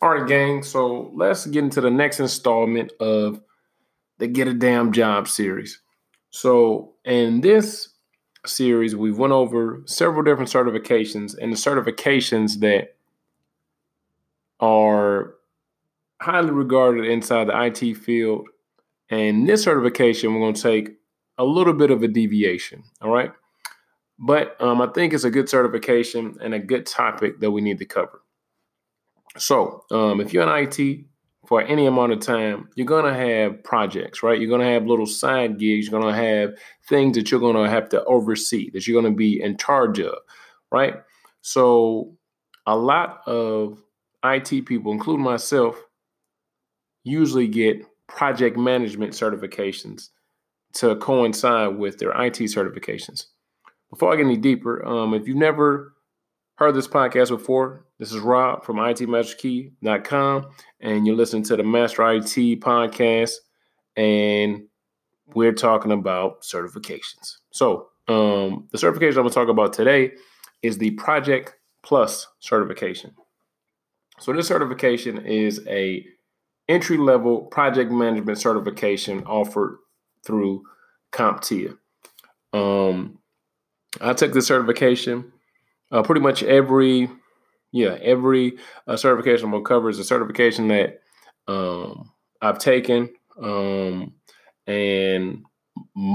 All right, gang. So let's get into the next installment of the Get a Damn Job series. So in this series, we went over several different certifications and the certifications that are highly regarded inside the IT field. And this certification, we're going to take a little bit of a deviation. All right. But um, I think it's a good certification and a good topic that we need to cover. So, um, if you're in IT for any amount of time, you're going to have projects, right? You're going to have little side gigs. You're going to have things that you're going to have to oversee, that you're going to be in charge of, right? So, a lot of IT people, including myself, usually get project management certifications to coincide with their IT certifications. Before I get any deeper, um, if you've never heard this podcast before, this is Rob from ITMasterKey.com, and you're listening to the Master IT podcast, and we're talking about certifications. So, um, the certification I'm going to talk about today is the Project Plus certification. So, this certification is a entry level project management certification offered through CompTIA. Um, I took the certification uh, pretty much every yeah every uh, certification I'm gonna cover is a certification that um, I've taken um, and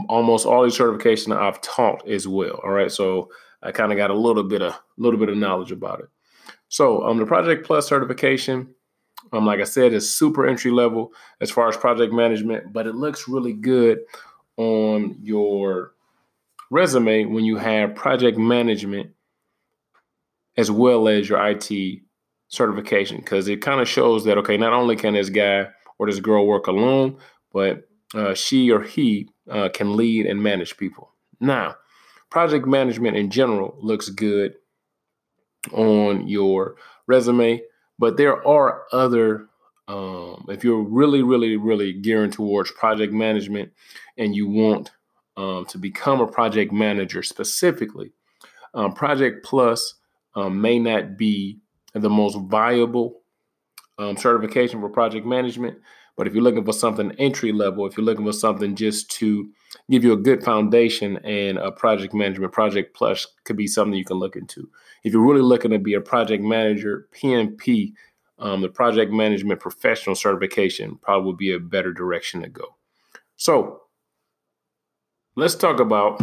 almost all these certifications I've taught as well. All right, so I kind of got a little bit of little bit of knowledge about it. So um, the Project Plus certification, um, like I said, is super entry level as far as project management, but it looks really good on your resume when you have project management as well as your IT certification because it kind of shows that okay, not only can this guy or this girl work alone, but uh, she or he uh, can lead and manage people. Now, project management in general looks good on your resume, but there are other. Um, if you're really, really, really gearing towards project management and you want um, to become a project manager specifically, um, Project Plus um, may not be the most viable um, certification for project management. But if you're looking for something entry level, if you're looking for something just to give you a good foundation and a project management, Project Plus could be something you can look into. If you're really looking to be a project manager, PMP, um, the project management professional certification probably would be a better direction to go. So let's talk about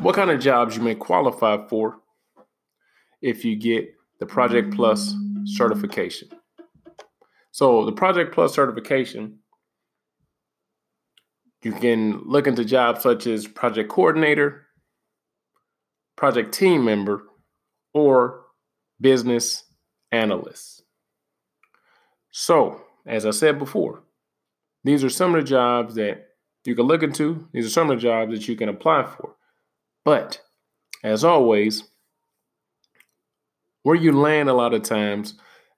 what kind of jobs you may qualify for if you get the Project Plus certification. So, the Project Plus certification, you can look into jobs such as project coordinator, project team member, or business analyst. So, as I said before, these are some of the jobs that you can look into. These are some of the jobs that you can apply for. But as always, where you land a lot of times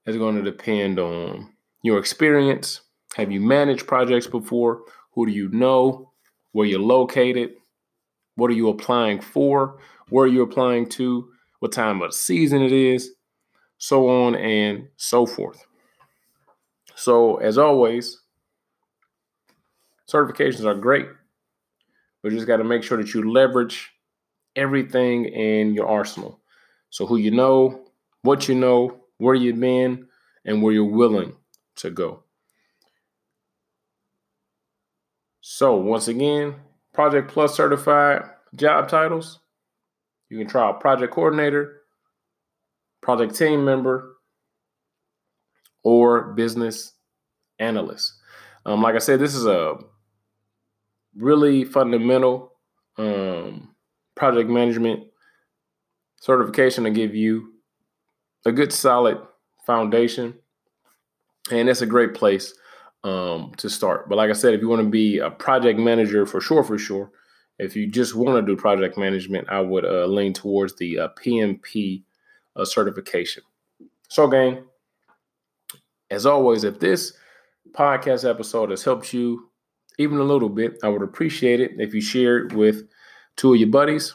is going to depend on your experience. Have you managed projects before? Who do you know? Where you're located? What are you applying for? Where are you applying to? What time of season it is? So on and so forth. So, as always, certifications are great, but you just got to make sure that you leverage everything in your arsenal. So, who you know, what you know, where you've been, and where you're willing to go. So, once again, Project Plus certified job titles. You can try a project coordinator, project team member, or business analyst. Um, like I said, this is a really fundamental um, project management certification to give you a good solid foundation, and it's a great place um, to start. But like I said, if you want to be a project manager for sure, for sure, if you just want to do project management, I would uh, lean towards the uh, PMP uh, certification. So, gang, as always, if this podcast episode has helped you even a little bit, I would appreciate it if you share it with two of your buddies.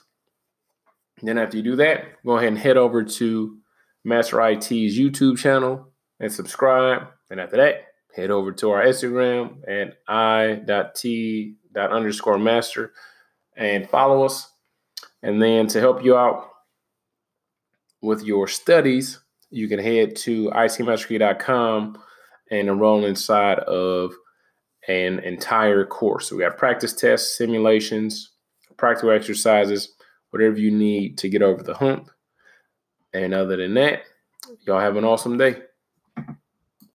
Then, after you do that, go ahead and head over to Master IT's YouTube channel and subscribe. And after that, head over to our Instagram at i.t. underscore master and follow us. And then to help you out with your studies, you can head to itmasterkey.com and enroll inside of an entire course. So we have practice tests, simulations, practical exercises, whatever you need to get over the hump. And other than that, y'all have an awesome day.